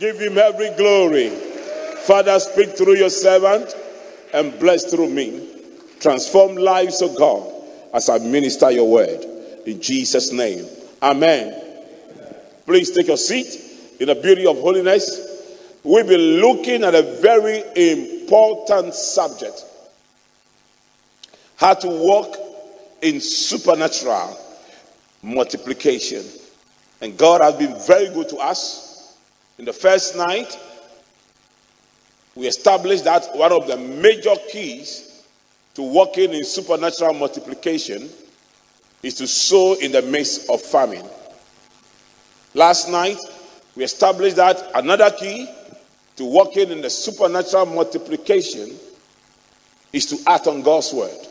Give him every glory. Father, speak through your servant and bless through me. Transform lives, of God, as I minister your word. In Jesus' name. Amen. Please take your seat in the beauty of holiness. We'll be looking at a very important subject how to walk in supernatural multiplication. And God has been very good to us. In the first night, we established that one of the major keys to working in supernatural multiplication is to sow in the midst of famine. Last night, we established that another key to working in the supernatural multiplication is to act on God's word.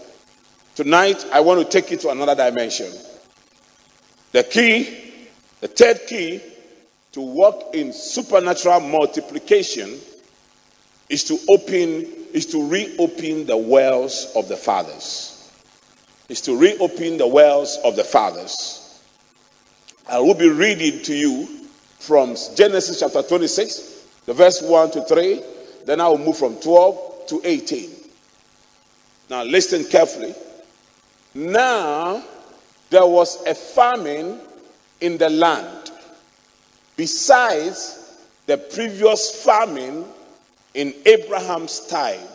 Tonight, I want to take you to another dimension. The key, the third key to walk in supernatural multiplication is to open, is to reopen the wells of the fathers. Is to reopen the wells of the fathers. I will be reading to you from Genesis chapter 26, the verse 1 to 3. Then I will move from 12 to 18. Now listen carefully. Now there was a famine in the land, besides the previous famine in Abraham's time.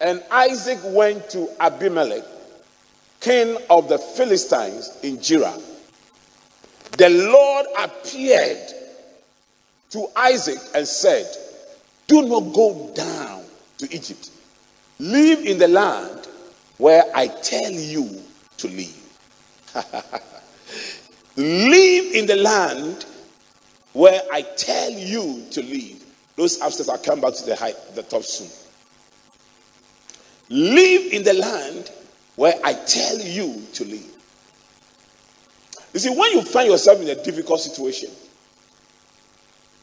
And Isaac went to Abimelech, king of the Philistines in Gerar. The Lord appeared to Isaac and said, Do not go down to Egypt. Live in the land where I tell you to live. live in the land where I tell you to live. Those upstairs, I'll come back to the height, the top soon. Live in the land where I tell you to live. You see, when you find yourself in a difficult situation,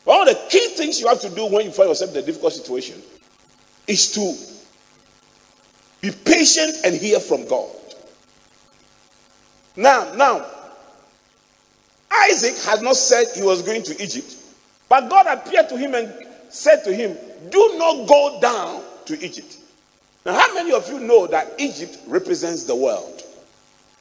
one of the key things you have to do when you find yourself in a difficult situation is to be patient and hear from God. Now, now, Isaac had not said he was going to Egypt, but God appeared to him and said to him, Do not go down to Egypt. Now, how many of you know that Egypt represents the world?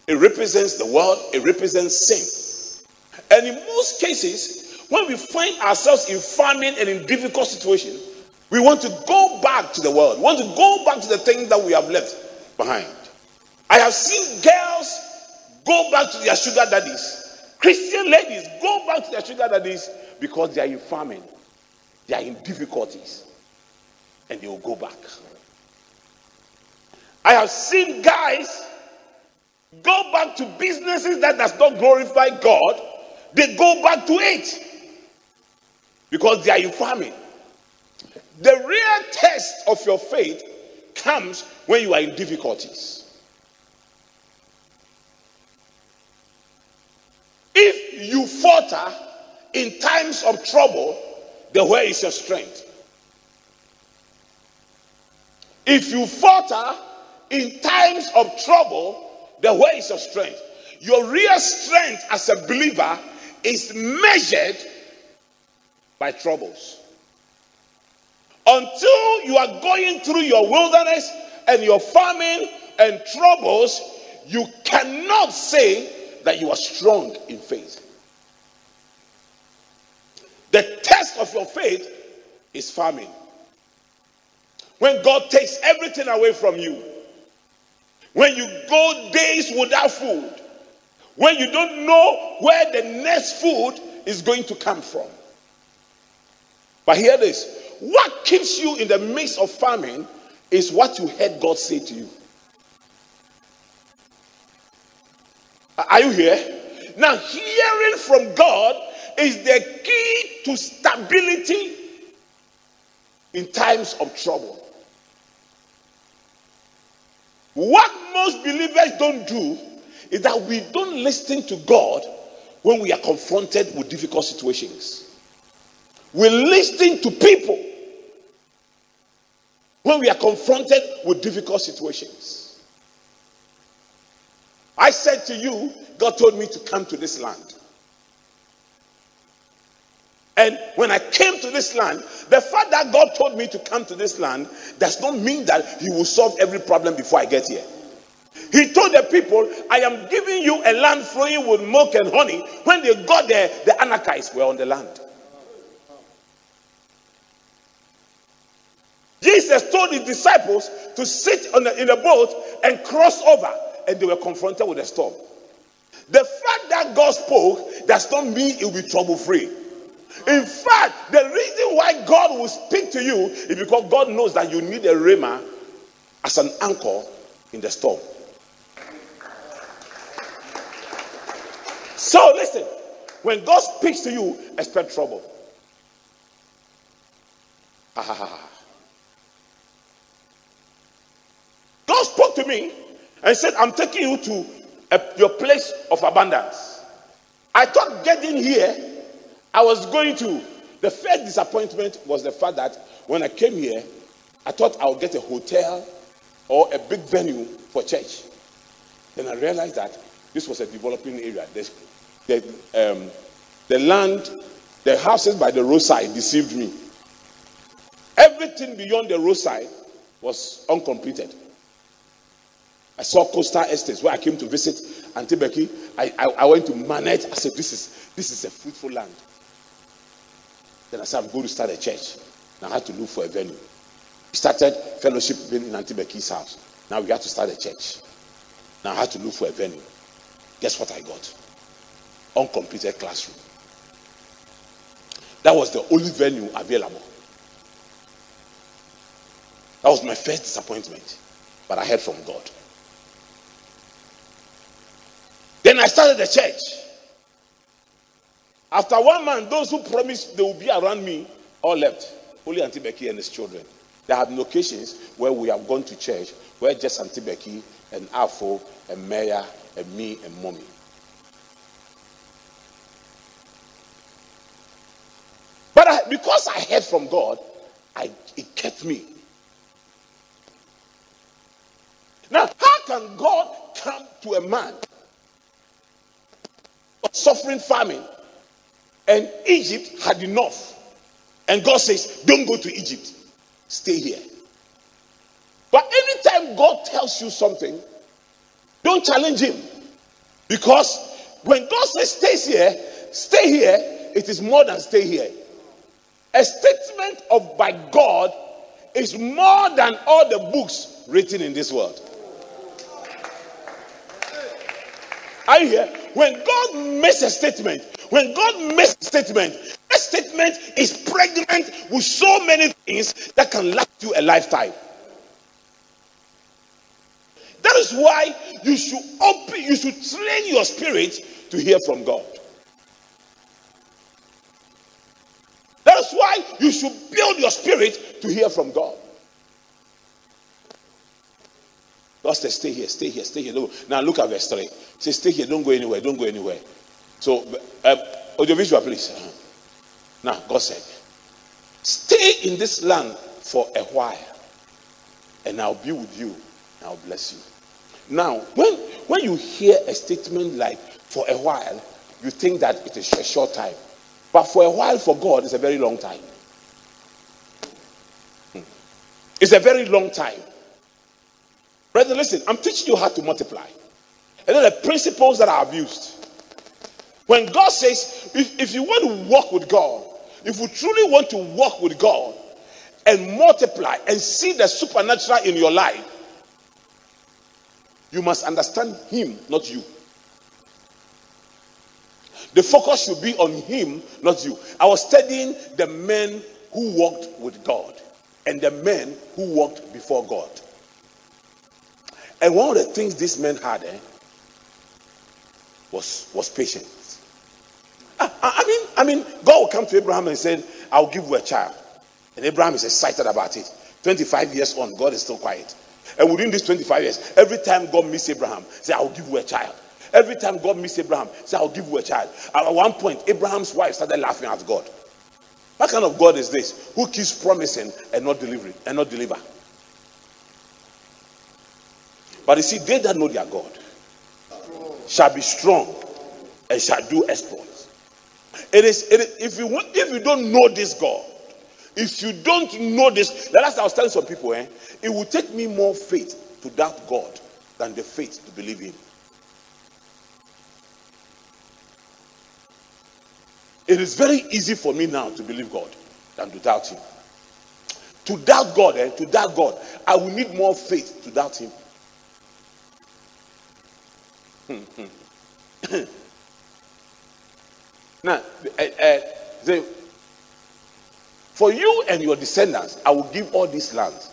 It represents the world, it represents sin. And in most cases, when we find ourselves in famine and in difficult situations, we want to go back to the world, we want to go back to the things that we have left behind. I have seen girls go back to their sugar daddies Christian ladies go back to their sugar daddies because they are in famine, they are in difficulties, and they will go back. I have seen guys go back to businesses that does not glorify God. They go back to it because they are in famine. The real test of your faith comes when you are in difficulties. If you falter in times of trouble, then where is your strength? If you falter in times of trouble, then where is your strength? Your real strength as a believer is measured by troubles. Until you are going through your wilderness and your famine and troubles, you cannot say that you are strong in faith. The test of your faith is famine. When God takes everything away from you, when you go days without food, when you don't know where the next food is going to come from. But hear this what keeps you in the midst of famine is what you heard God say to you. Are you here? Now, hearing from God is the key to stability in times of trouble. What most believers don't do is that we don't listen to God when we are confronted with difficult situations. We listen to people when we are confronted with difficult situations. I said to you, God told me to come to this land. And when I came to this land, the fact that God told me to come to this land does not mean that He will solve every problem before I get here. He told the people, I am giving you a land flowing with milk and honey. When they got there, the anarchists were on the land. Jesus told his disciples to sit the, in a boat and cross over, and they were confronted with a storm. The fact that God spoke does not mean it will be trouble free. In fact, the reason why God will speak to you is because God knows that you need a rhema as an anchor in the storm. So listen, when God speaks to you, expect trouble. God spoke to me and said, I'm taking you to a, your place of abundance. I thought getting here, I was going to. The first disappointment was the fact that when I came here, I thought I would get a hotel or a big venue for church. Then I realized that this was a developing area. The, the, um, the land, the houses by the roadside deceived me. Everything beyond the roadside was uncompleted. I saw coastal estates where I came to visit Auntie Becky. I, I, I, went to Manet. I said, this is, this is a fruitful land. Then I said, I'm going to start a church. Now I had to look for a venue. We started fellowship in Auntie Becky's house. Now we had to start a church. Now I had to look for a venue. Guess what I got? Uncompleted classroom. That was the only venue available. That was my first disappointment. But I heard from God. Then I started the church. After one month, those who promised they would be around me all left. Only Auntie Becky and his children. There have been occasions where we have gone to church where just Auntie Becky and Afo and Maya and me and mommy. But I, because I heard from God, I, it kept me. Now, how can God come to a man suffering famine. And Egypt had enough. And God says, Don't go to Egypt, stay here. But anytime God tells you something, don't challenge Him. Because when God says, Stay here, stay here, it is more than stay here. A statement of by God is more than all the books written in this world. Are you here? When God makes a statement, when God makes a statement, that statement is pregnant with so many things that can last you a lifetime. That is why you should open, you should train your spirit to hear from God. That is why you should build your spirit to hear from God. God said, Stay here, stay here, stay here. Now look at verse 3. Say, Stay here, don't go anywhere, don't go anywhere. So, uh, audiovisual, please. Uh-huh. Now, God said, Stay in this land for a while, and I'll be with you, I'll bless you. Now, when, when you hear a statement like for a while, you think that it is a short time. But for a while for God, it's a very long time. Hmm. It's a very long time. Brother, listen, I'm teaching you how to multiply. And then the principles that are abused. When God says, if, if you want to walk with God, if you truly want to walk with God and multiply and see the supernatural in your life, you must understand Him, not you. The focus should be on Him, not you. I was studying the men who walked with God and the men who walked before God. And one of the things these men had eh, was, was patience. I, ah, ah, I, mean, I mean, God will come to Abraham and say, I'll give you a child. And Abraham is excited about it. 25 years on, God is still quiet. And within these 25 years, every time God meets Abraham, say, I'll give you a child. Every time God meets Abraham, say, I'll give you a child. At one point, Abraham's wife started laughing at God. What kind of God is this? Who keeps promising and not delivering and not deliver? But you see, they that know their God shall be strong and shall do exploits. It is, it is if you if you don't know this God, if you don't know this, last I was telling some people, eh, it will take me more faith to doubt God than the faith to believe Him. It is very easy for me now to believe God than to doubt Him. To doubt God, eh, to doubt God, I will need more faith to doubt Him. now, uh, uh, the, for you and your descendants, I will give all these lands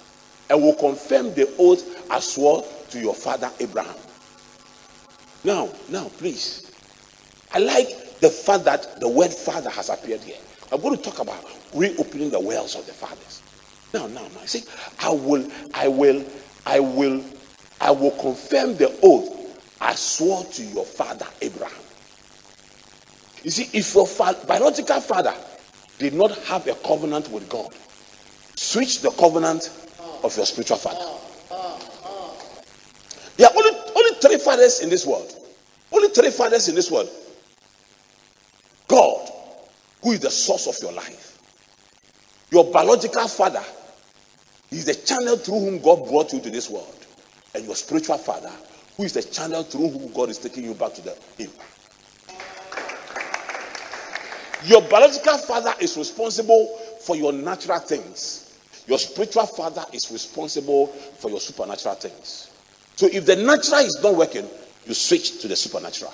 and will confirm the oath I swore to your father Abraham. Now, now, please. I like the fact that the word father has appeared here. I'm going to talk about reopening the wells of the fathers. Now, now, now. See, I will, I will, I will, I will confirm the oath I swore to your father Abraham. You see, if your fa- biological father did not have a covenant with God. Switch the covenant of your spiritual father. There are only, only three fathers in this world. Only three fathers in this world. God, who is the source of your life. Your biological father is the channel through whom God brought you to this world. And your spiritual father, who is the channel through whom God is taking you back to the impact. Your biological father is responsible for your natural things. Your spiritual father is responsible for your supernatural things. So if the natural is not working, you switch to the supernatural.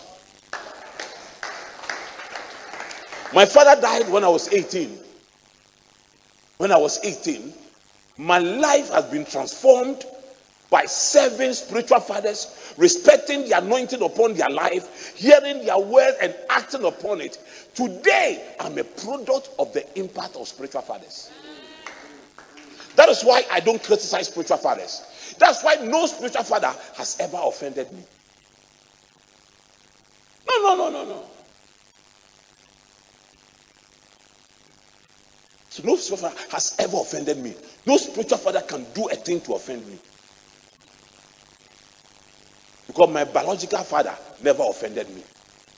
My father died when I was 18. When I was 18, my life has been transformed by serving spiritual fathers, respecting the anointing upon their life, hearing their word and acting upon it. Today, I'm a product of the impact of spiritual fathers. That is why I don't criticize spiritual fathers. That's why no spiritual father has ever offended me. No, no, no, no, no. So no spiritual father has ever offended me. No spiritual father can do a thing to offend me. Because my biological father never offended me.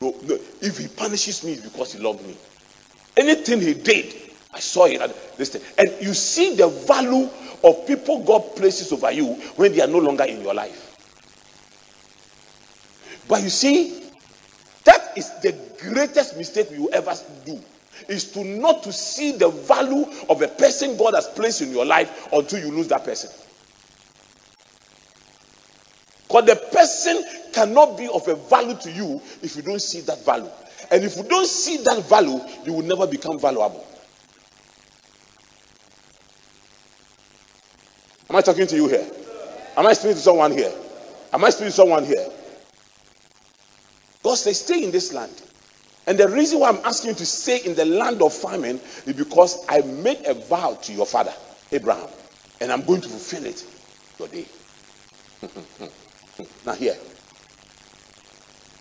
No, no. If he punishes me, it's because he loved me. Anything he did, I saw it this thing. And you see the value of people God places over you when they are no longer in your life. But you see, that is the greatest mistake you ever do. Is to not to see the value of a person God has placed in your life until you lose that person. Because the person cannot be of a value to you if you don't see that value. And if you don't see that value, you will never become valuable. Am I talking to you here? Am I speaking to someone here? Am I speaking to someone here? God says, stay in this land. And the reason why I'm asking you to stay in the land of famine is because I made a vow to your father, Abraham, and I'm going to fulfill it today. Now, here.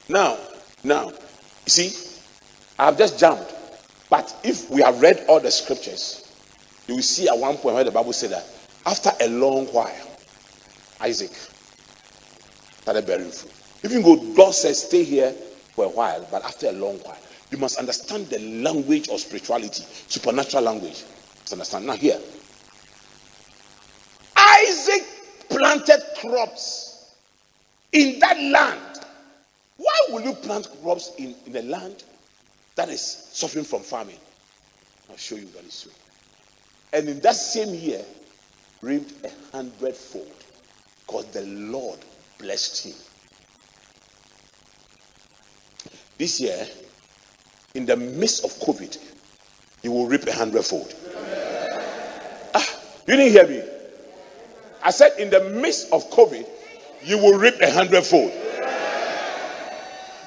Now, now, you see, I've just jumped. But if we have read all the scriptures, you will see at one point where the Bible said that after a long while, Isaac started bearing fruit. Even though God says stay here for a while, but after a long while, you must understand the language of spirituality, supernatural language. Must understand. Now, here, Isaac planted crops in that land. Why will you plant crops in, in a land that is suffering from famine? I'll show you very soon. And in that same year, reaped a hundredfold because the Lord blessed him. This year, in the midst of COVID, you will reap a hundredfold. Ah, you didn't hear me. I said, in the midst of COVID, you will reap a hundredfold.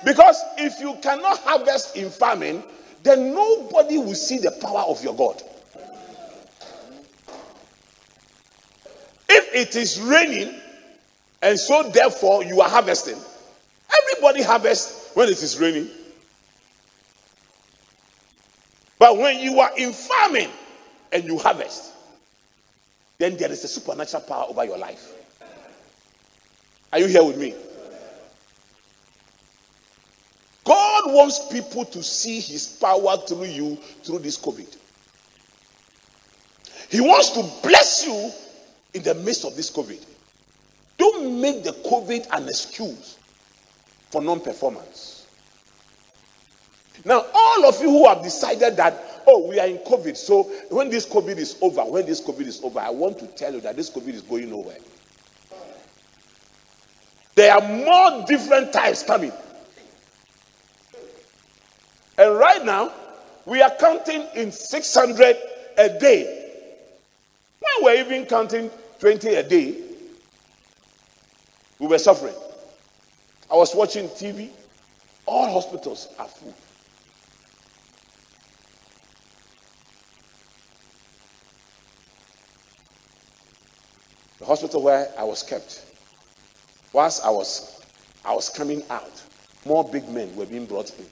Because if you cannot harvest in farming, then nobody will see the power of your God. If it is raining, and so therefore you are harvesting, everybody harvests when it is raining. But when you are in famine and you harvest, then there is a supernatural power over your life. Are you here with me? God wants people to see his power through you through this COVID. He wants to bless you in the midst of this COVID. Don't make the COVID an excuse for non performance. Now, all of you who have decided that, oh, we are in COVID, so when this COVID is over, when this COVID is over, I want to tell you that this COVID is going nowhere. There are more different types coming. And right now, we are counting in 600 a day. When we're even counting 20 a day, we were suffering. I was watching TV. All hospitals are full. The hospital where I was kept, whilst I was, I was coming out, more big men were being brought in.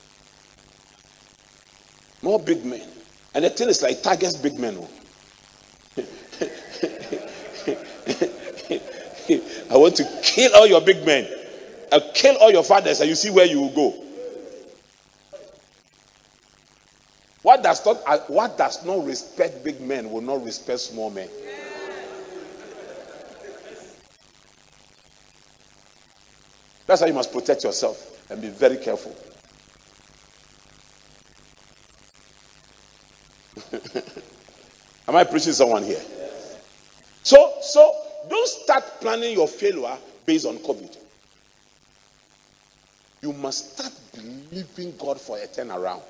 More big men. And the thing is like targets big men. Oh. I want to kill all your big men. I'll kill all your fathers and you see where you will go. What does not uh, what does not respect big men will not respect small men. That's how you must protect yourself and be very careful. Am I preaching someone here? So, so don't start planning your failure based on COVID. You must start believing God for a turnaround.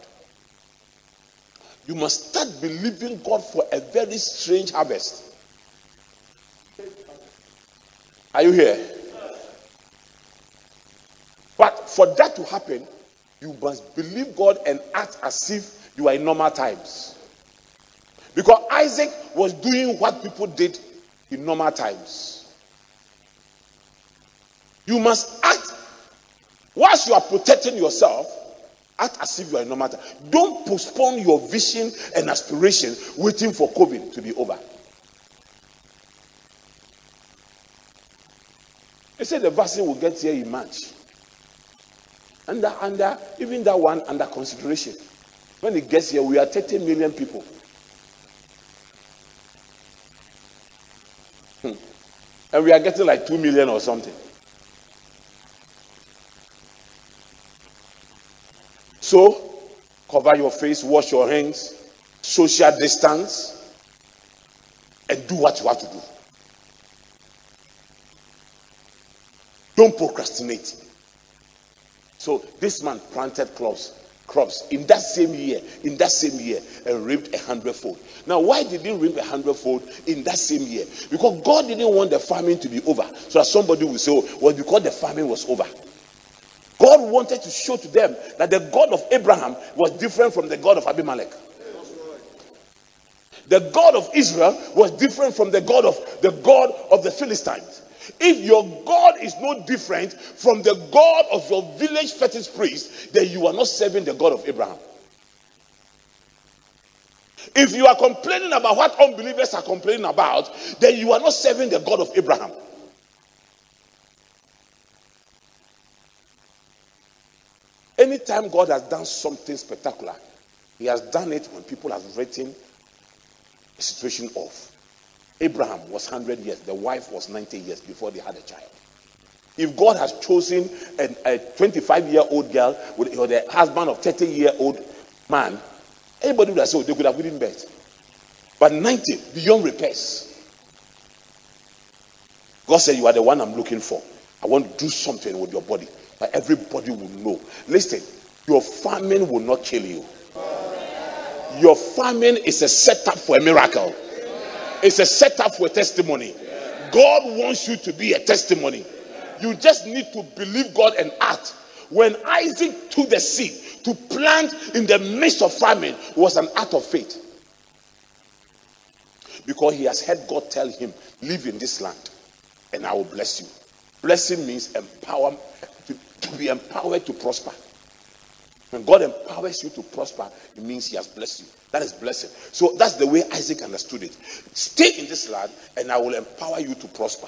You must start believing God for a very strange harvest. Are you here? But for that to happen, you must believe God and act as if you are in normal times. Because Isaac was doing what people did in normal times. You must act, whilst you are protecting yourself, act as if you are in normal time. Don't postpone your vision and aspiration waiting for COVID to be over. They said the vaccine will get here in March. Under, under, even that one under consideration. When it gets here, we are 30 million people. Hmm. and we are getting like 2 million or something. So, cover your face, wash your hands, social distance, and do what you have to do. Don't procrastinate. So, this man planted crops crops in that same year, in that same year, and reaped a hundredfold. Now, why did he reap a hundredfold in that same year? Because God didn't want the farming to be over. So that somebody will say, oh, well, because the farming was over. God wanted to show to them that the God of Abraham was different from the God of Abimelech. The God of Israel was different from the God of the God of the Philistines. If your God is no different from the God of your village fetish priest, then you are not serving the God of Abraham. If you are complaining about what unbelievers are complaining about, then you are not serving the God of Abraham. Anytime God has done something spectacular, He has done it when people have written a situation off. Abraham was 100 years, the wife was 90 years before they had a child. If God has chosen a 25 year old girl with or the husband of 30 year old man, anybody would have said oh, they could have given birth. But 90, beyond repairs. God said, You are the one I'm looking for. I want to do something with your body. But everybody will know. Listen, your famine will not kill you. Your famine is a setup for a miracle. It's a setup for testimony. God wants you to be a testimony. You just need to believe God and act. When Isaac took the seed to plant in the midst of famine was an act of faith. Because he has heard God tell him, Live in this land and I will bless you. Blessing means empower to, to be empowered to prosper. When God empowers you to prosper, it means He has blessed you. That is blessing. So that's the way Isaac understood it. Stay in this land, and I will empower you to prosper.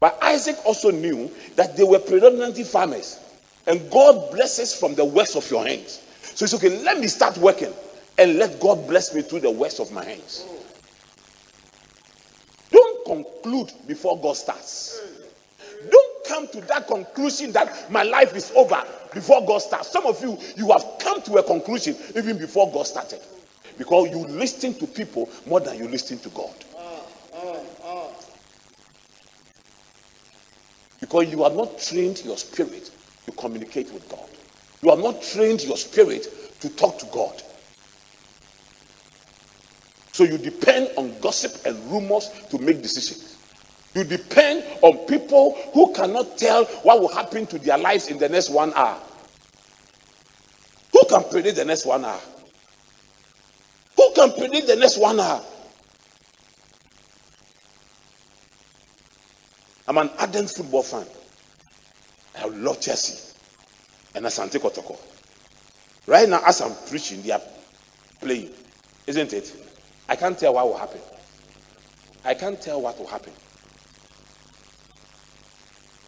But Isaac also knew that they were predominantly farmers. And God blesses from the works of your hands. So it's okay, let me start working and let God bless me through the works of my hands. Don't conclude before God starts. Don't come to that conclusion that my life is over before God starts. Some of you, you have come to a conclusion even before God started. Because you listen to people more than you listen to God. Because you have not trained your spirit to communicate with God. You have not trained your spirit to talk to God. So you depend on gossip and rumors to make decisions. You depend on people who cannot tell what will happen to their lives in the next one hour. Who can predict the next one hour? Who can predict the next one hour? I'm an ardent football fan. I love Chelsea and Asante Kotoko. Right now, as I'm preaching, they are playing, isn't it? I can't tell what will happen. I can't tell what will happen.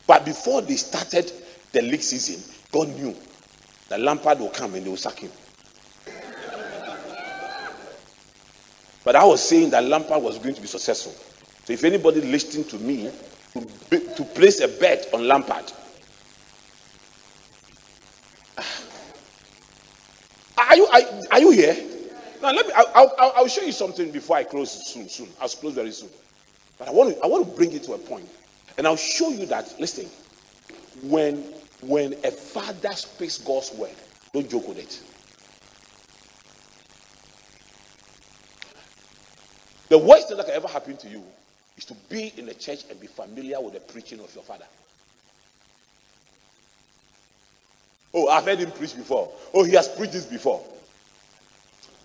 But before they started the league season, God knew that Lampard will come and they will sack him. But I was saying that Lampard was going to be successful. So if anybody listening to me to, to place a bet on Lampard, ah. are you are, are you here? Now let me. I'll, I'll, I'll show you something before I close soon. Soon I'll close very soon. But I want to I want to bring it to a point, and I'll show you that. Listen, when when a father speaks God's word, don't joke with it. The worst thing that can ever happen to you is to be in the church and be familiar with the preaching of your father. Oh, I've heard him preach before. Oh, he has preached this before.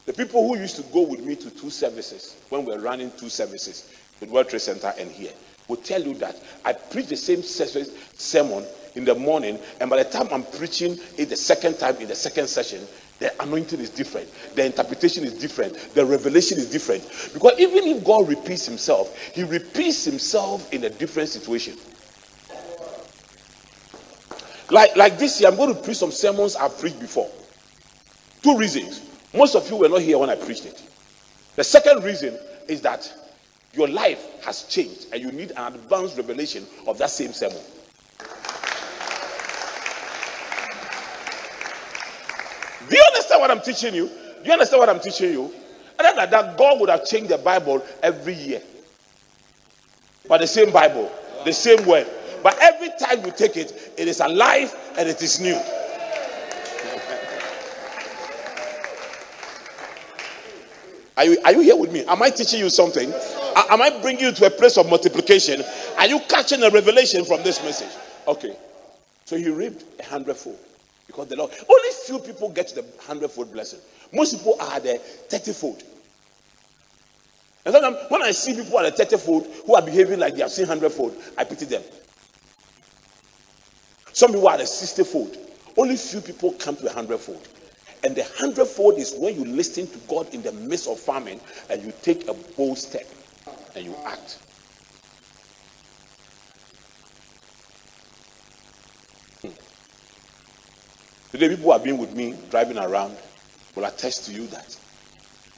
The people who used to go with me to two services when we were running two services, the World Trade Center and here, will tell you that I preach the same sermon in the morning, and by the time I'm preaching it the second time in the second session, the anointing is different. The interpretation is different. The revelation is different. Because even if God repeats himself, he repeats himself in a different situation. Like, like this year, I'm going to preach some sermons I've preached before. Two reasons. Most of you were not here when I preached it. The second reason is that your life has changed and you need an advanced revelation of that same sermon. Do you understand what I'm teaching you? Do you understand what I'm teaching you? Other than that, God would have changed the Bible every year. But the same Bible, the same word. But every time you take it, it is alive and it is new. Are you, are you here with me? Am I teaching you something? Am I bringing you to a place of multiplication? Are you catching a revelation from this message? Okay. So he reaped a hundredfold. Because the Lord, only few people get the hundredfold blessing. Most people are the thirtyfold. And sometimes when I see people at the thirtyfold who are behaving like they have seen hundredfold, I pity them. Some people are the sixtyfold. Only few people come to a hundredfold. And the hundredfold is when you listen to God in the midst of famine and you take a bold step and you act. Hmm. Today, people who have been with me driving around will attest to you that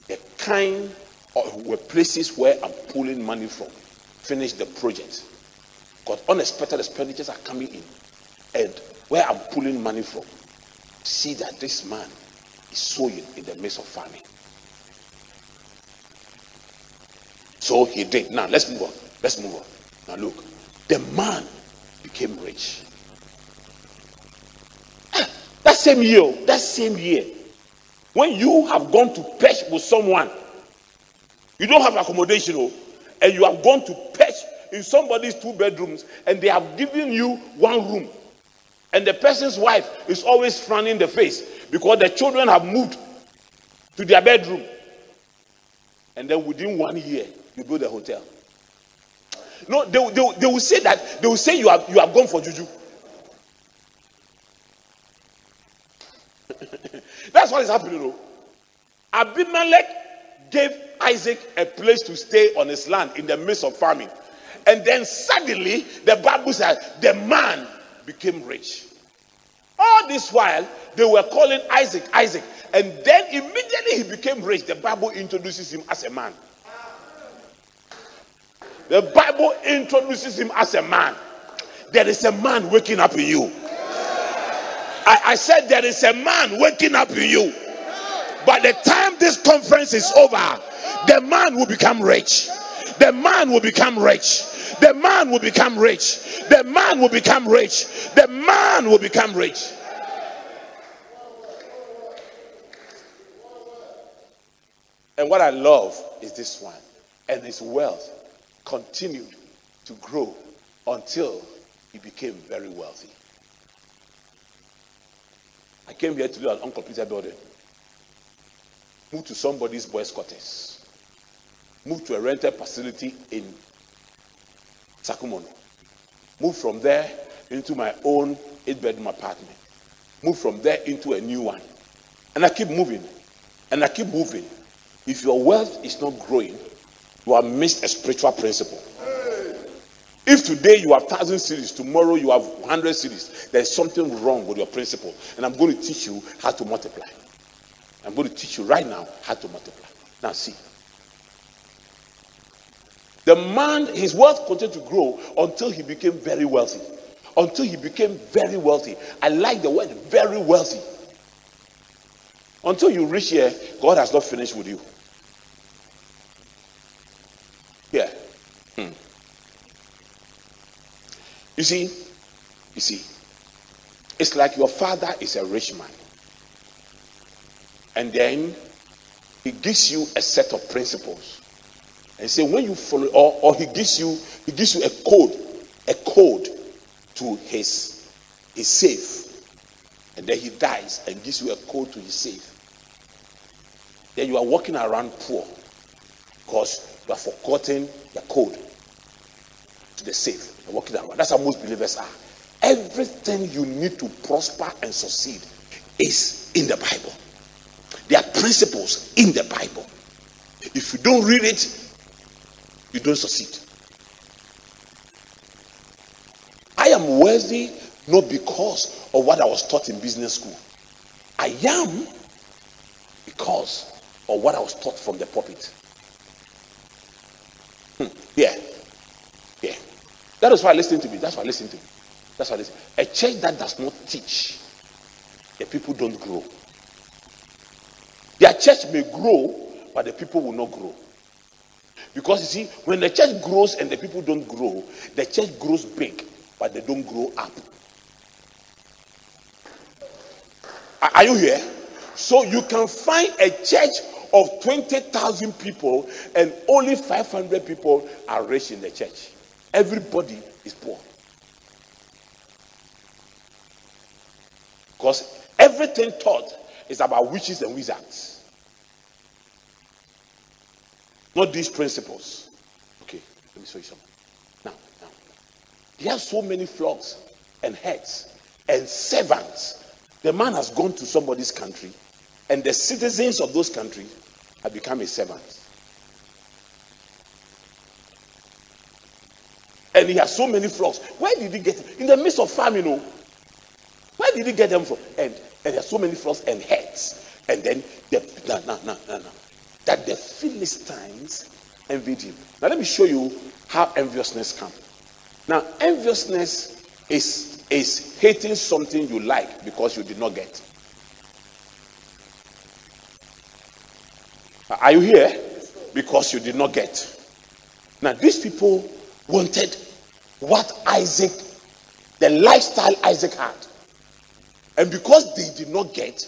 the kind of places where I'm pulling money from, finish the project. Because unexpected expenditures are coming in. And where I'm pulling money from, see that this man is sowing in the midst of famine. So he did. Now let's move on. Let's move on. Now look, the man became rich. Ah, that same year, oh, that same year, when you have gone to perch with someone, you don't have accommodation, oh, and you have gone to perch in somebody's two bedrooms, and they have given you one room, and the person's wife is always frowning the face because the children have moved to their bedroom, and then within one year, you build a hotel. No, they, they, they will say that they will say you have you have gone for juju. That's what is happening. Though. Abimelech gave Isaac a place to stay on his land in the midst of farming. And then suddenly, the Bible says the man became rich. All this while, they were calling Isaac, Isaac. And then immediately he became rich. The Bible introduces him as a man. The Bible introduces him as a man. There is a man waking up in you. I, I said, There is a man waking up in you. By the time this conference is over, the man will become rich. The man will become rich. The man will become rich. The man will become rich. The man will become rich. And what I love is this one. And his wealth continued to grow until he became very wealthy. I came here to do an uncompleted building. Moved to somebody's boys' quarters. Moved to a rented facility in Sakumono. Moved from there into my own eight bedroom apartment. Moved from there into a new one. And I keep moving. And I keep moving. If your wealth is not growing, you have missed a spiritual principle. If today you have thousand cedis, tomorrow you have hundred cedis, there's something wrong with your principle. And I'm going to teach you how to multiply. I'm going to teach you right now how to multiply. Now see. The man, his wealth continued to grow until he became very wealthy. Until he became very wealthy. I like the word very wealthy. Until you reach here, God has not finished with you. Yeah. Hmm. You see, you see, it's like your father is a rich man. And then he gives you a set of principles. And say when you follow, or, or he gives you, he gives you a code, a code to his his safe. And then he dies and gives you a code to his safe. Then you are walking around poor because you have forgotten the code to the safe. You're walking around. That's how most believers are. Everything you need to prosper and succeed is in the Bible. There are principles in the Bible. If you don't read it, you don't succeed. I am worthy not because of what I was taught in business school. I am because of what I was taught from the pulpit. Hmm. Yeah. Yeah. That is why listen to me. That's why listen to me. That's why listen. A church that does not teach, the people don't grow. Their church may grow, but the people will not grow. Because you see, when the church grows and the people don't grow, the church grows big, but they don't grow up. Are you here? So you can find a church of 20,000 people and only 500 people are rich in the church. Everybody is poor. Because everything taught is about witches and wizards. Not these principles. Okay, let me show you something. Now, now. He has so many flocks and heads and servants. The man has gone to somebody's country, and the citizens of those countries have become his servants. And he has so many flocks. Where did he get it? In the midst of famine, you know. Where did he get them from? And, and there are so many flocks and heads. And then, the, no, no, no, no, no. That the Philistines envied him. Now, let me show you how enviousness comes. Now, enviousness is, is hating something you like because you did not get. Are you here? Because you did not get. Now, these people wanted what Isaac, the lifestyle Isaac had. And because they did not get,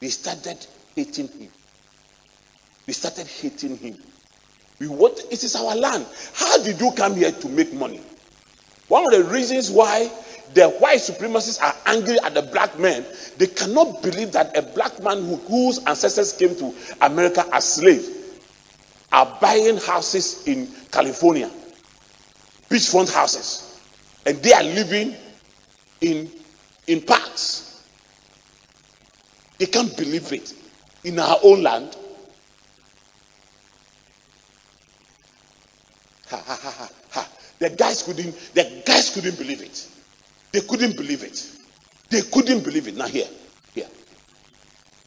they started hating him. They started hating him. We want it is our land. How did you come here to make money? One of the reasons why the white supremacists are angry at the black men, they cannot believe that a black man who, whose ancestors came to America as slaves are buying houses in California beachfront houses, and they are living in, in parks. They can't believe it. In our own land. Ha ha ha ha. The guys couldn't the guys couldn't believe it. They couldn't believe it. They couldn't believe it. Now, here, here.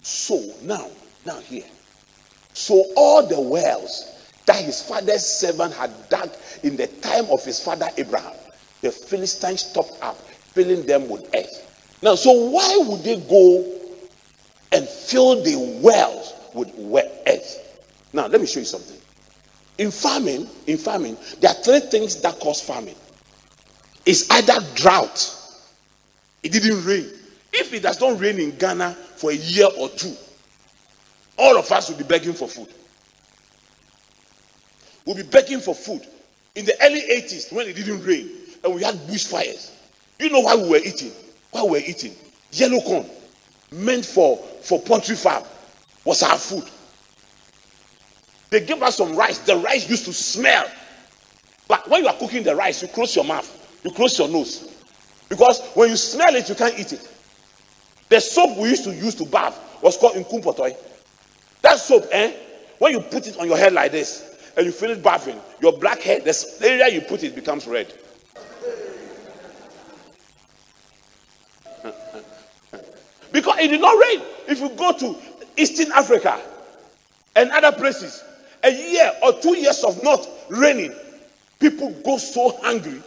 So, now, now, here. So, all the wells that his father's servant had dug in the time of his father Abraham, the Philistines stopped up, filling them with earth. Now, so why would they go and fill the wells with wet earth? Now, let me show you something. In farming, in farming, there are three things that cause farming. It's either drought, it didn't rain. If it does not rain in Ghana for a year or two, all of us will be begging for food. We'll be begging for food. In the early 80s, when it didn't rain and we had bushfires, you know why we were eating? Why we were eating? Yellow corn, meant for, for poultry farm, was our food. They gave us some rice. The rice used to smell. But when you are cooking the rice, you close your mouth, you close your nose. Because when you smell it, you can't eat it. The soap we used to use to bath was called inkumpotoy. That soap, eh? When you put it on your head like this and you finish bathing, your black hair, the area you put it becomes red. because it did not rain. If you go to Eastern Africa and other places, a year or two years of not raining, people go so hungry.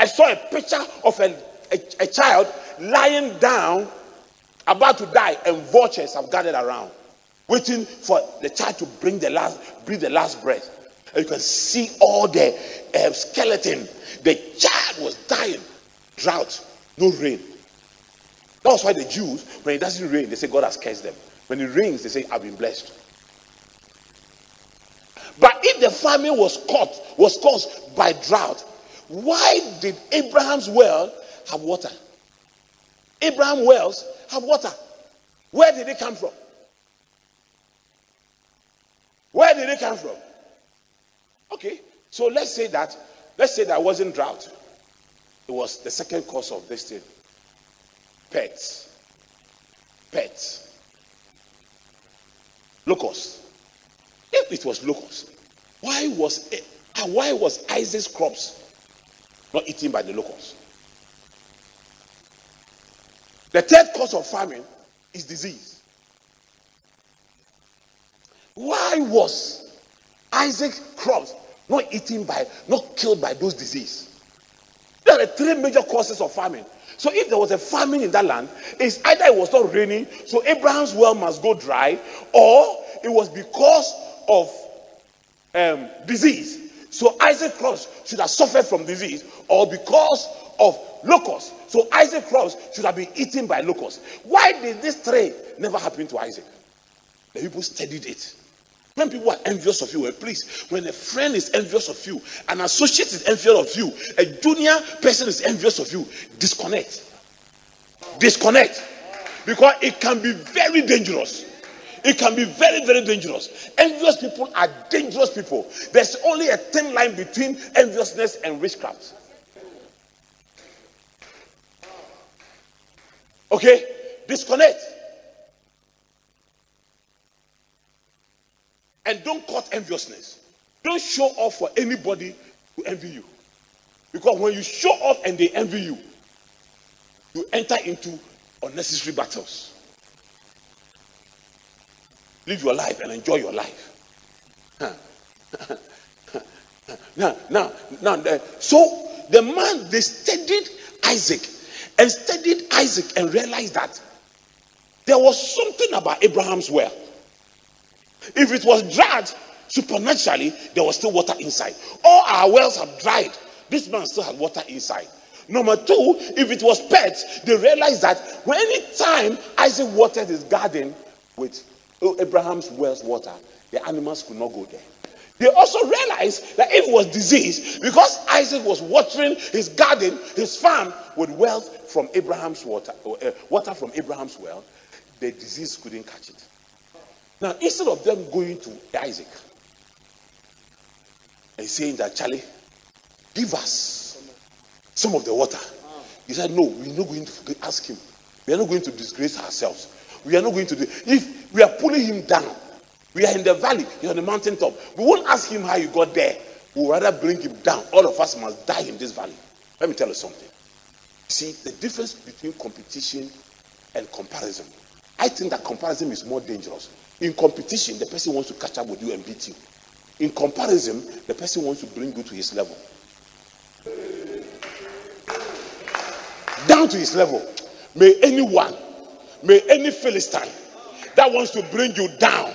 I saw a picture of a, a, a child lying down, about to die, and vultures have gathered around, waiting for the child to bring the last, breathe the last breath. And you can see all the uh, skeleton. The child was dying. Drought, no rain. That's why the Jews, when it doesn't rain, they say God has cursed them. When it rains, they say, I've been blessed. But if the famine was caught, was caused by drought, why did Abraham's well have water? Abraham wells have water. Where did it come from? Where did it come from? Okay, so let's say that let's say that wasn't drought. It was the second cause of this thing. Pets. Pets. Locusts. If it was locusts, why was uh, why was Isaac's crops not eaten by the locusts? The third cause of famine is disease. Why was Isaac's crops not eaten by, not killed by those diseases? There are three major causes of famine. So if there was a famine in that land, it's either it was not raining, so Abraham's well must go dry, or it was because of um, disease. So Isaac crops should have suffered from disease, or because of locusts. So Isaac crops should have been eaten by locusts. Why did this three never happen to Isaac? The people studied it. When people are envious of you, well, please, when a friend is envious of you, an associate is envious of you, a junior person is envious of you, disconnect. Disconnect. Because it can be very dangerous. It can be very, very dangerous. Envious people are dangerous people. There's only a thin line between enviousness and witchcraft. Okay? Disconnect. And don't court enviousness. Don't show off for anybody to envy you. Because when you show off and they envy you, you enter into unnecessary battles live your life and enjoy your life. now, now, now, eh, so the man they studied Isaac and studied Isaac and realized that there was something about Abraham's well. If it was dried supernaturally, there was still water inside. All our wells have dried. This man still had water inside. Number two, if it was pets, they realized that when any time Isaac watered his garden with Abraham's well's water, the animals could not go there. They also realized that if it was disease, because Isaac was watering his garden, his farm with wealth from Abraham's water, uh, water from Abraham's well, the disease couldn't catch it. Now, instead of them going to Isaac and saying that, Charlie, give us some of the water, he said, No, we're not going to ask him. We are not going to disgrace ourselves. We are not going to do If we are pulling him down, we are in the valley, he's on the mountain top. We won't ask him how you got there. We'll rather bring him down. All of us must die in this valley. Let me tell you something. See, the difference between competition and comparison. I think that comparison is more dangerous. In competition, the person wants to catch up with you and beat you. In comparison, the person wants to bring you to his level. Down to his level. May anyone, may any Philistine that wants to bring you down,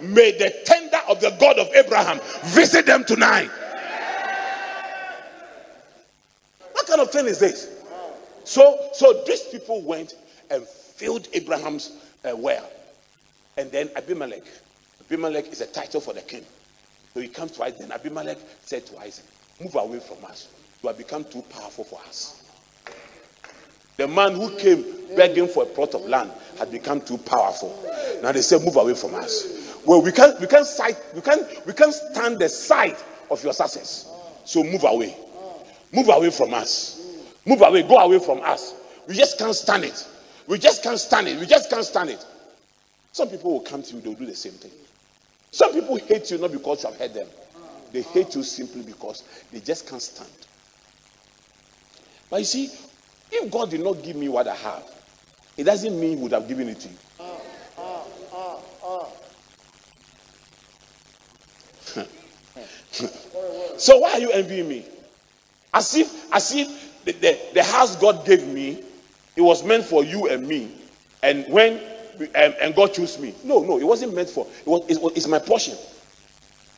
may the tender of the God of Abraham visit them tonight. What kind of thing is this? So, so these people went and filled Abraham's uh, well. And then Abimelech, Abimelech is a title for the king. So he comes Isaac. Then Abimelech said to Isaac, Move away from us. You have become too powerful for us. The man who came begging for a plot of land had become too powerful. Now they say, Move away from us. Well, we can't we can't sight, we can't we can't stand the sight of your success. So move away. Move away from us. Move away, go away from us. We just can't stand it. We just can't stand it. We just can't stand it. Some people will come to you, they'll do the same thing. Some people hate you not because you have heard them, they hate you simply because they just can't stand. But you see, if God did not give me what I have, it doesn't mean He would have given it to you. so why are you envying me? As if, as if the, the, the house God gave me, it was meant for you and me. And when and, and God chose me. No, no, it wasn't meant for. It was, it was, it's my portion.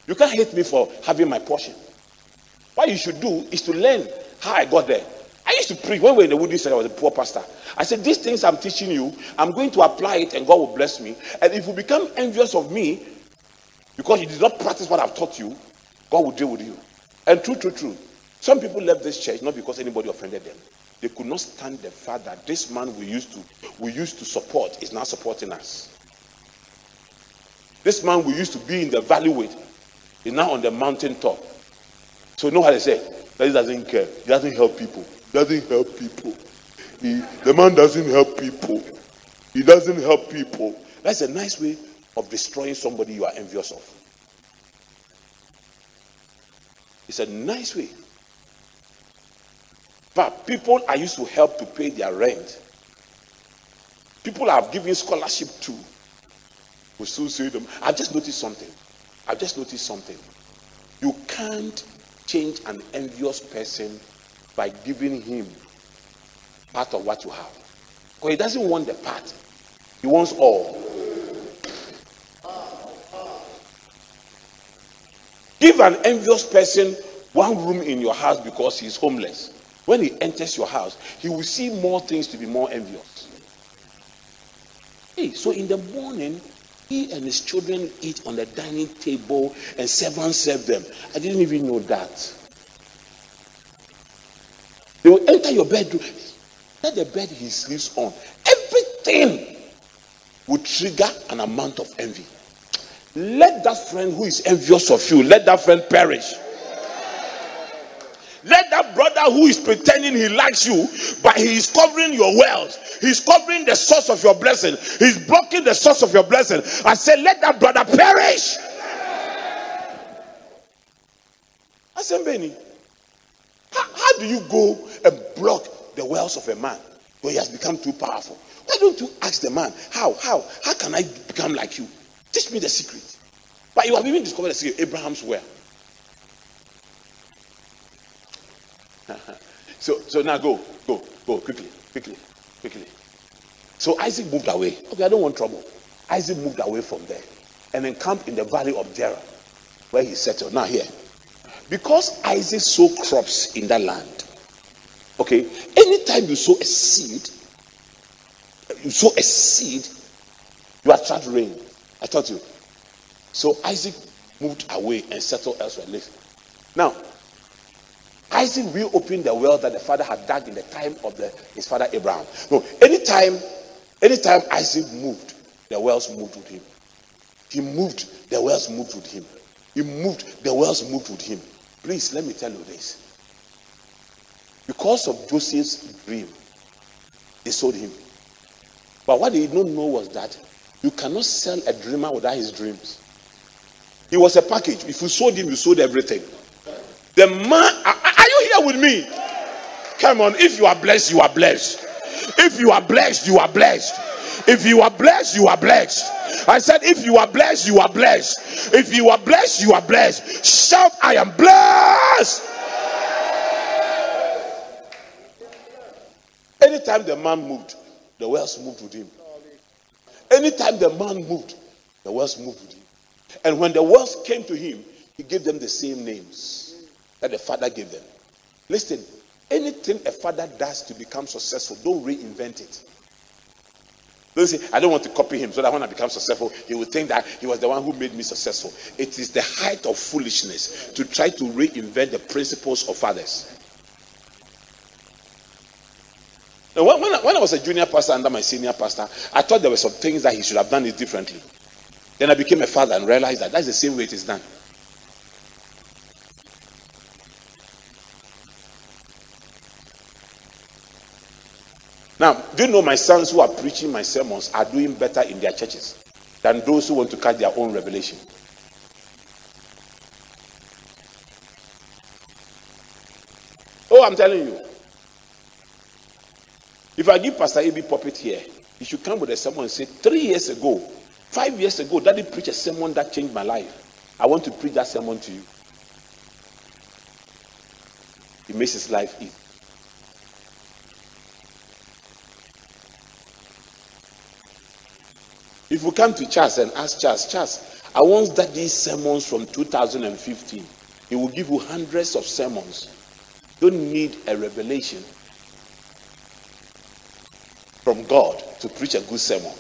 You can't hate me for having my portion. What you should do is to learn how I got there. I used to preach when we were in the Center, I was a poor pastor. I said, These things I'm teaching you, I'm going to apply it and God will bless me. And if you become envious of me because you did not practice what I've taught you, God will deal with you. And true, true, true. Some people left this church not because anybody offended them. They could not stand the fact that this man we used to we used to support is now supporting us. This man we used to be in the valley with is now on the mountain top. So know how they say that he doesn't care. He doesn't help people. He doesn't help people. He, the man doesn't help people. He doesn't help people. That's a nice way of destroying somebody you are envious of. It's a nice way. But people I used to help to pay their rent. People I've given scholarship to will still say them. I've just noticed something. I've just noticed something. You can't change an envious person by giving him part of what you have. Because he doesn't want the part, he wants all. Give an envious person one room in your house because he's homeless. When he enters your house, he will see more things to be more envious. Hey, so in the morning, he and his children eat on the dining table and servants serve them. I didn't even know that. They will enter your bedroom. Let the bed he sleeps on. Everything will trigger an amount of envy. Let that friend who is envious of you, let that friend perish. Let that brother who is pretending he likes you, but he is covering your wealth, he's covering the source of your blessing, he's blocking the source of your blessing. I said, let that brother perish. I said, Benny, how, how do you go and block the wealth of a man when he has become too powerful? Why don't you ask the man, how, how, how can I become like you? Teach me the secret. But you have even discovered the secret, Abraham's well. So, so now go, go, go quickly, quickly, quickly. So Isaac moved away. Okay, I don't want trouble. Isaac moved away from there and then camped in the valley of Gerar, where he settled. Now here, because Isaac sowed crops in that land. Okay, anytime you sow a seed, you sow a seed, you attract rain. I told you. So Isaac moved away and settled elsewhere. Now, Isaac reopened the well that the father had dug in the time of the, his father Abraham. No, anytime, anytime Isaac moved, the wells moved with him. He moved, the wells moved with him. He moved, the wells moved with him. Please let me tell you this. Because of Joseph's dream, they sold him. But what they did not know was that you cannot sell a dreamer without his dreams. He was a package. If you sold him, you sold everything. The man, are, are you here with me? Come on, if you are blessed, you are blessed. If you are blessed, you are blessed. If you are blessed, you are blessed. I said, if you are blessed, you are blessed. If you are blessed, you are blessed. Shout, I am blessed. Anytime the man moved, the wells moved with him. Anytime the man moved, the wells moved with him. And when the wells came to him, he gave them the same names that the father gave them. Listen, anything a father does to become successful, don't reinvent it. Don't say, I don't want to copy him so that when I become successful, he will think that he was the one who made me successful. It is the height of foolishness to try to reinvent the principles of others. Now, when, when, I, when I was a junior pastor under my senior pastor, I thought there were some things that he should have done it differently. Then I became a father and realized that that's the same way it is done. Now, do you know my sons who are preaching my sermons are doing better in their churches than those who want to catch their own revelation? Oh, I'm telling you. If I give Pastor A.B. Puppet here, he should come with a sermon and say, Three years ago, five years ago, Daddy preached a sermon that changed my life. I want to preach that sermon to you. It makes his life easy. If you come to Charles and ask Charles, Charles, I want that these sermons from 2015, he will give you hundreds of sermons. Don't need a revelation from God to preach a good sermon.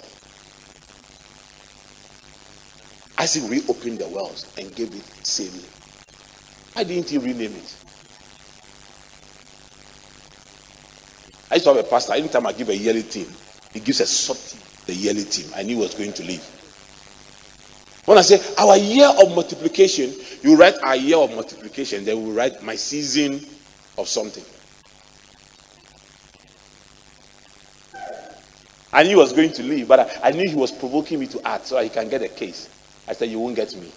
As he reopened the wells and gave it same Why didn't he rename it? I used to have a pastor, anytime I give a yearly theme, he gives a short the yearly team. I knew he was going to leave. When I say our year of multiplication, you write our year of multiplication, then we write my season of something. I knew he was going to leave, but I, I knew he was provoking me to act so he can get a case. I said, You won't get me.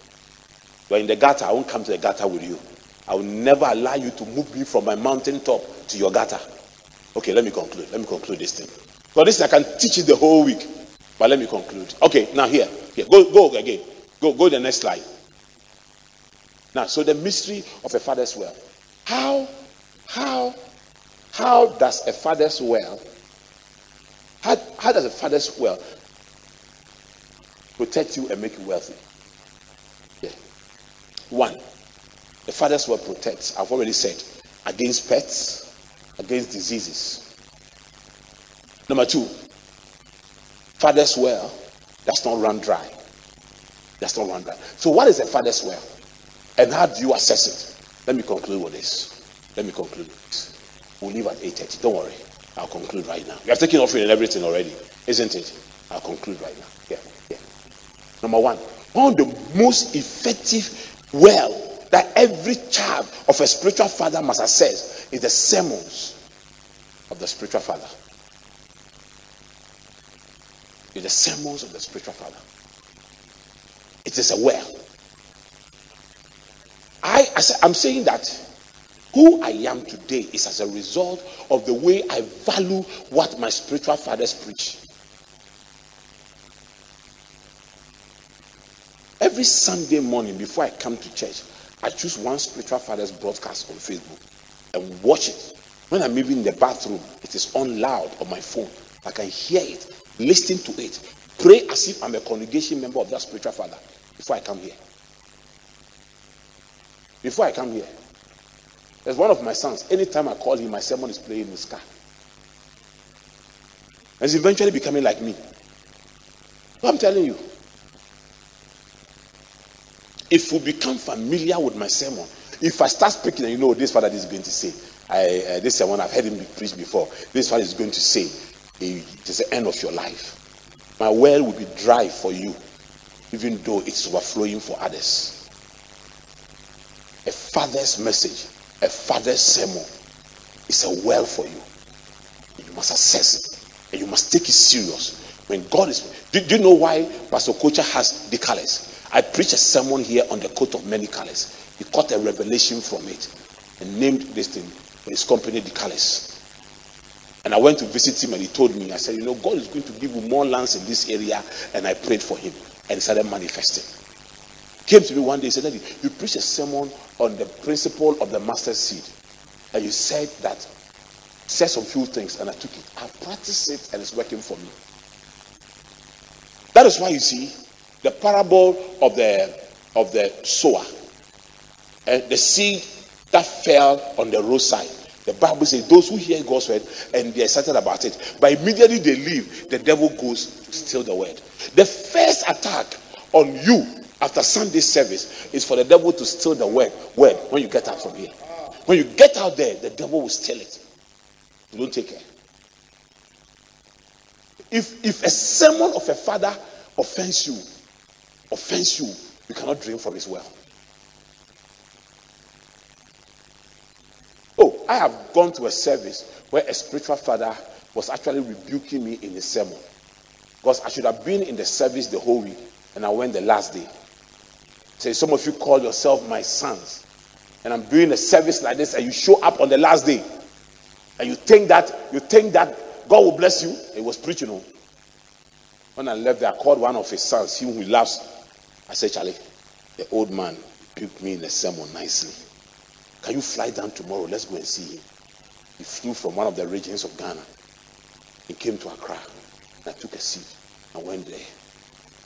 You're in the gutter. I won't come to the gutter with you. I will never allow you to move me from my mountain top to your gutter. Okay, let me conclude. Let me conclude this thing. For this, I can teach it the whole week. But let me conclude. Okay, now here. Here. Go, go again. Go, go the next slide. Now, so the mystery of a father's well. How, how, how does a father's well, how, how does a father's well protect you and make you wealthy? Yeah. One, the father's well protects, I've already said, against pets, against diseases. Number two, father's well does not run dry. Does not run dry. So, what is a father's well? And how do you assess it? Let me conclude with this. Let me conclude. We'll leave at 8:30. Don't worry. I'll conclude right now. You have taken offering and everything already, isn't it? I'll conclude right now. Yeah, yeah. Number one, one of the most effective well that every child of a spiritual father must assess is the sermons of the spiritual father is the sermons of the spiritual father. It is a well. I, I'm saying that who I am today is as a result of the way I value what my spiritual fathers preach. Every Sunday morning before I come to church, I choose one spiritual father's broadcast on Facebook and watch it. When I'm even in the bathroom, it is on loud on my phone. I can hear it listen to it, pray as if I'm a congregation member of that spiritual father before I come here. Before I come here, there's one of my sons. Anytime I call him, my sermon is playing in his car. And he's eventually becoming like me. I'm telling you, if we become familiar with my sermon, if I start speaking and you know this father is going to say, I, uh, this sermon I've heard him preach before, this father is going to say, it is the end of your life. My well will be dry for you, even though it's overflowing for others. A father's message, a father's sermon is a well for you. You must assess it and you must take it serious. When God is, do, do you know why Pastor Kocha has the colors? I preach a sermon here on the coat of many colors. He caught a revelation from it and named this thing for his company the colors. And I went to visit him and he told me, I said, You know, God is going to give you more lands in this area. And I prayed for him and started manifesting. Came to me one day, he said, Daddy, you preached a sermon on the principle of the mustard seed. And you said that, said some few things, and I took it. I practiced it and it's working for me. That is why you see the parable of the of the sower and the seed that fell on the roadside. The Bible says those who hear God's word and they're excited about it, but immediately they leave, the devil goes to steal the word. The first attack on you after Sunday service is for the devil to steal the word, word when you get out from here. When you get out there, the devil will steal it. You don't take care. If if a sermon of a father offends you, offends you, you cannot drink from his well. Oh, I have gone to a service where a spiritual father was actually rebuking me in the sermon. Because I should have been in the service the whole week and I went the last day. Say, some of you call yourself my sons, and I'm doing a service like this, and you show up on the last day, and you think that you think that God will bless you. It was preaching. You know. When I left there, I called one of his sons, him who loves. I said, Charlie, the old man rebuked me in the sermon nicely. Can you fly down tomorrow? Let's go and see him. He flew from one of the regions of Ghana. He came to Accra. And I took a seat and went there.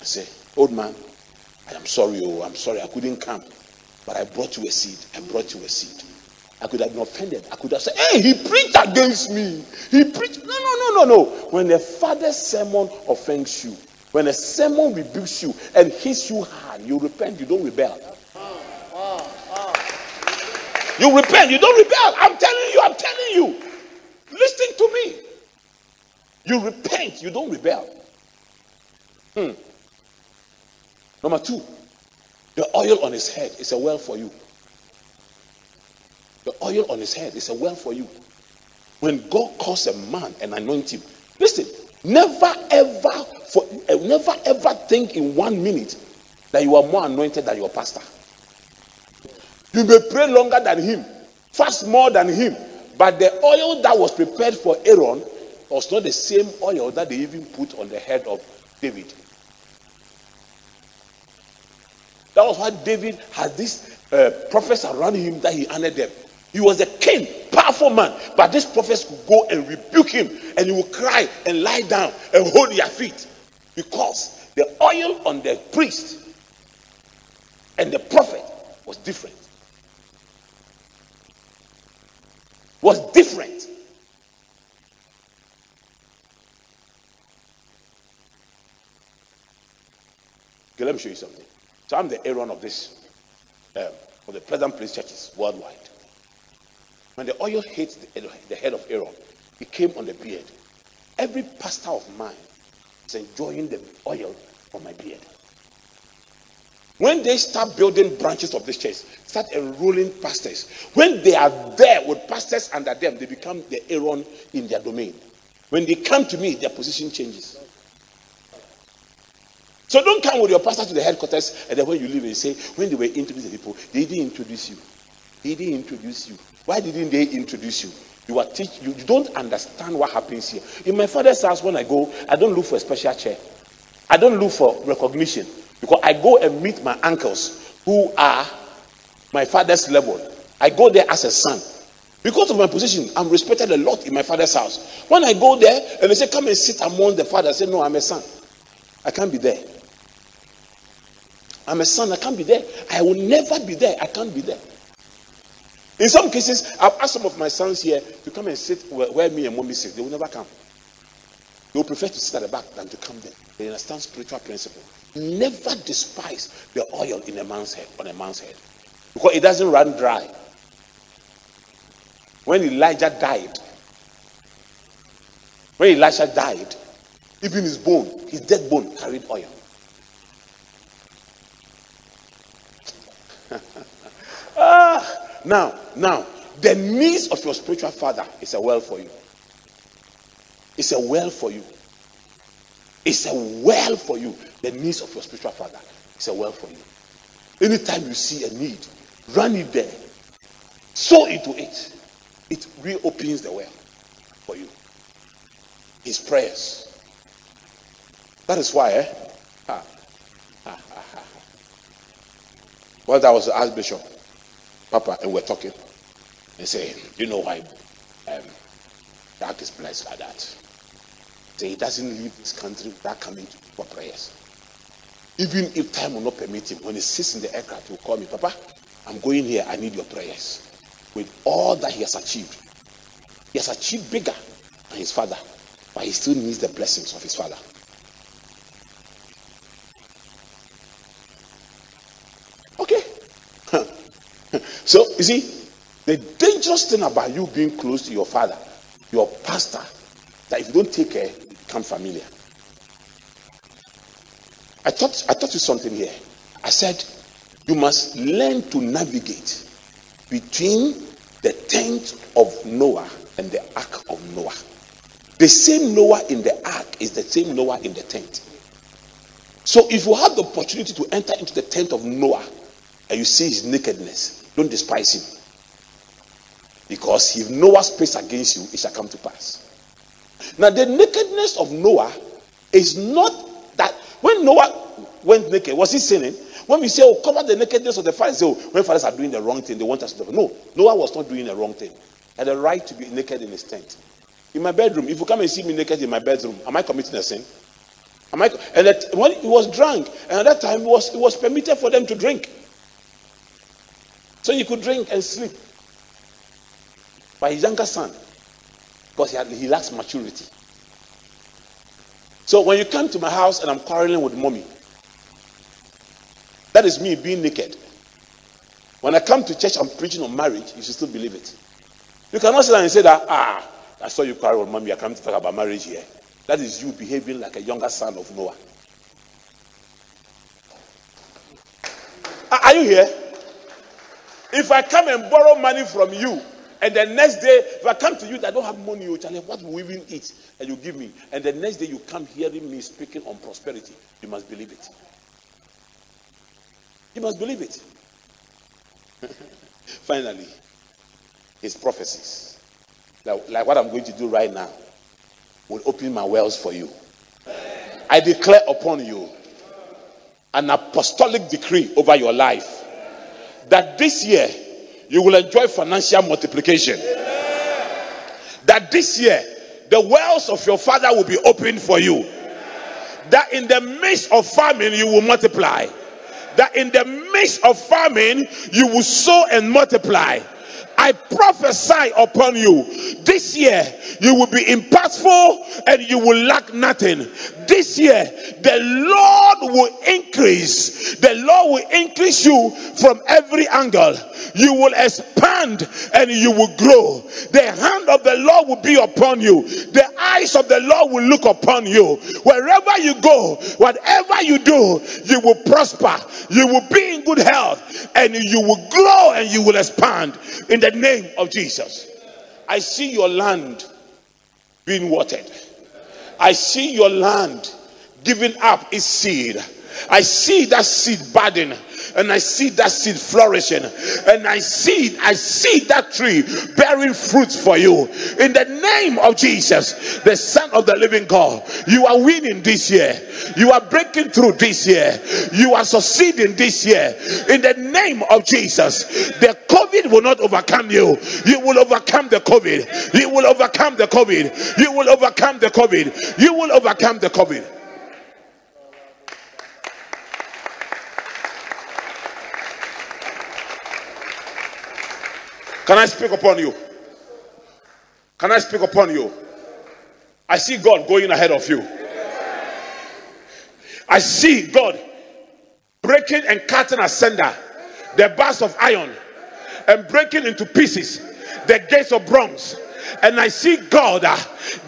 I said, Old man, I am sorry, oh, I'm sorry, I couldn't come. But I brought you a seed. I brought you a seed. I could have been offended. I could have said, Hey, he preached against me. He preached. No, no, no, no, no. When a father's sermon offends you, when a sermon rebukes you and hits you hard, you repent, you don't rebel. You repent, you don't rebel. I'm telling you, I'm telling you. Listen to me. You repent, you don't rebel. Hmm. Number two, the oil on his head is a well for you. The oil on his head is a well for you. When God calls a man and anoint him, listen, never ever for uh, never ever think in one minute that you are more anointed than your pastor. You may pray longer than him, fast more than him, but the oil that was prepared for Aaron was not the same oil that they even put on the head of David. That was why David had these uh, prophets around him that he honored them. He was a king, powerful man, but these prophets could go and rebuke him, and he would cry and lie down and hold their feet because the oil on the priest and the prophet was different. Was different. Okay, let me show you something. So I'm the Aaron of this, um, of the Pleasant Place churches worldwide. When the oil hit the, the head of Aaron, it came on the beard. Every pastor of mine is enjoying the oil on my beard. When they start building branches of this church, start enrolling pastors. When they are there with pastors under them, they become the Aaron in their domain. When they come to me, their position changes. So don't come with your pastor to the headquarters and then when you leave and say, when they were introducing people, they didn't introduce you. They didn't introduce you. Why didn't they introduce you? You are teach you, you don't understand what happens here. In my father's house, when I go, I don't look for a special chair. I don't look for recognition. Because I go and meet my uncles who are my father's level. I go there as a son. Because of my position, I'm respected a lot in my father's house. When I go there and they say, Come and sit among the father, I say, No, I'm a son. I can't be there. I'm a son. I can't be there. I will never be there. I can't be there. In some cases, I've asked some of my sons here to come and sit where, where me and mommy sit. They will never come. They will prefer to sit at the back than to come there. They understand spiritual principle. Never despise the oil in a man's head, on a man's head. Because it doesn't run dry. When Elijah died, when Elisha died, even his bone, his dead bone carried oil. ah, now, now, the needs of your spiritual father is a well for you. It's a well for you. It's a well for you. The needs of your spiritual father is a well for you. Anytime you see a need, run it there. Sow into it. It reopens the well for you. his prayers. That is why, eh? Ha, Once I was the Archbishop, Papa, and we're talking, and say, you know why um, Jack is blessed like that? Say he doesn't leave this country without coming for prayers. Even if time will not permit him, when he sits in the aircraft, he will call me, Papa, I'm going here, I need your prayers. With all that he has achieved, he has achieved bigger than his father, but he still needs the blessings of his father. Okay. so, you see, the dangerous thing about you being close to your father, your pastor, that if you don't take care, you become familiar. I taught, I taught you something here. I said, you must learn to navigate between the tent of Noah and the ark of Noah. The same Noah in the ark is the same Noah in the tent. So if you have the opportunity to enter into the tent of Noah and you see his nakedness, don't despise him. Because if Noah speaks against you, it shall come to pass. Now, the nakedness of Noah is not when Noah went naked, was he sinning? When we say, oh, cover the nakedness of the fathers, oh, when fathers are doing the wrong thing, they want us to. Do. No, Noah was not doing the wrong thing. He had a right to be naked in his tent. In my bedroom, if you come and see me naked in my bedroom, am I committing a sin? Am I? And that, when he was drunk, and at that time it was, it was permitted for them to drink. So he could drink and sleep. By his younger son, because he, had, he lacks maturity. So when you come to my house and I'm quarreling with mommy, that is me being naked. When I come to church, I'm preaching on marriage, you should still believe it. You cannot sit there and say that, ah, I saw you quarrel with mommy, I come to talk about marriage here. That is you behaving like a younger son of Noah. Are you here? If I come and borrow money from you, and the next day, if I come to you, I don't have money, you tell me what will we even eat? And you give me. And the next day, you come hearing me speaking on prosperity. You must believe it. You must believe it. Finally, his prophecies, like, like what I'm going to do right now, will open my wells for you. I declare upon you an apostolic decree over your life that this year you will enjoy financial multiplication. That this year the wells of your father will be opened for you. That in the midst of famine you will multiply that in the midst of famine, you will sow and multiply. I prophesy upon you this year you will be impactful and you will lack nothing. This year the Lord will increase. The Lord will increase you from every angle. You will expand and you will grow. The hand of the Lord will be upon you. The eyes of the Lord will look upon you. Wherever you go, whatever you do, you will prosper. You will be in good health and you will grow and you will expand in the name of Jesus. I see your land being watered. I see your land giving up its seed. I see that seed budding and I see that seed flourishing and I see I see that tree bearing fruits for you. In the name of Jesus the son of the living God you are winning this year. You are breaking through this year. You are succeeding this year. In the name of Jesus the covid will not overcome you. You will overcome the covid. You will overcome the covid. You will overcome the covid. You will overcome the covid Can I speak upon you? Can I speak upon you? I see God going ahead of you. I see God breaking and cutting asunder the bars of iron and breaking into pieces the gates of bronze. And I see God uh,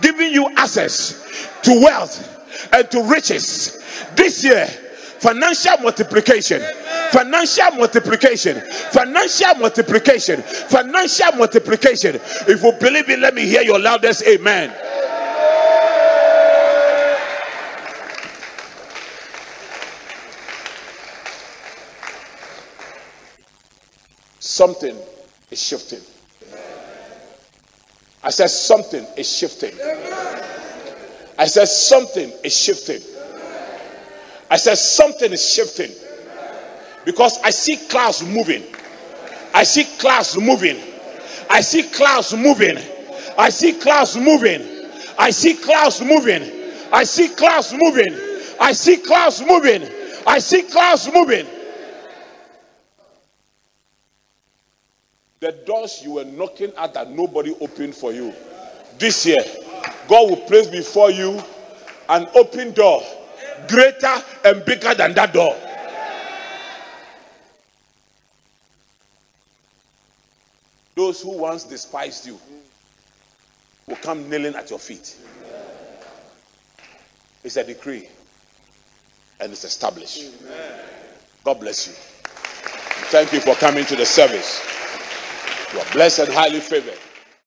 giving you access to wealth and to riches this year financial multiplication financial multiplication. Financial multiplication. Financial multiplication. If you believe it let me hear your loudest amen. Something is shifting. I said something is shifting. I said, something is shifting. I said, something is shifting. Because I see clouds moving. I see clouds moving. I see clouds moving. I see clouds moving. I see clouds moving. I see clouds moving. I see clouds moving. I see clouds moving. The doors you were knocking at that nobody opened for you. This year, God will place before you an open door greater and bigger than that door. Those who once despised you will come kneeling at your feet. It's a decree and it's established. God bless you. Thank you for coming to the service. You are blessed and highly favored.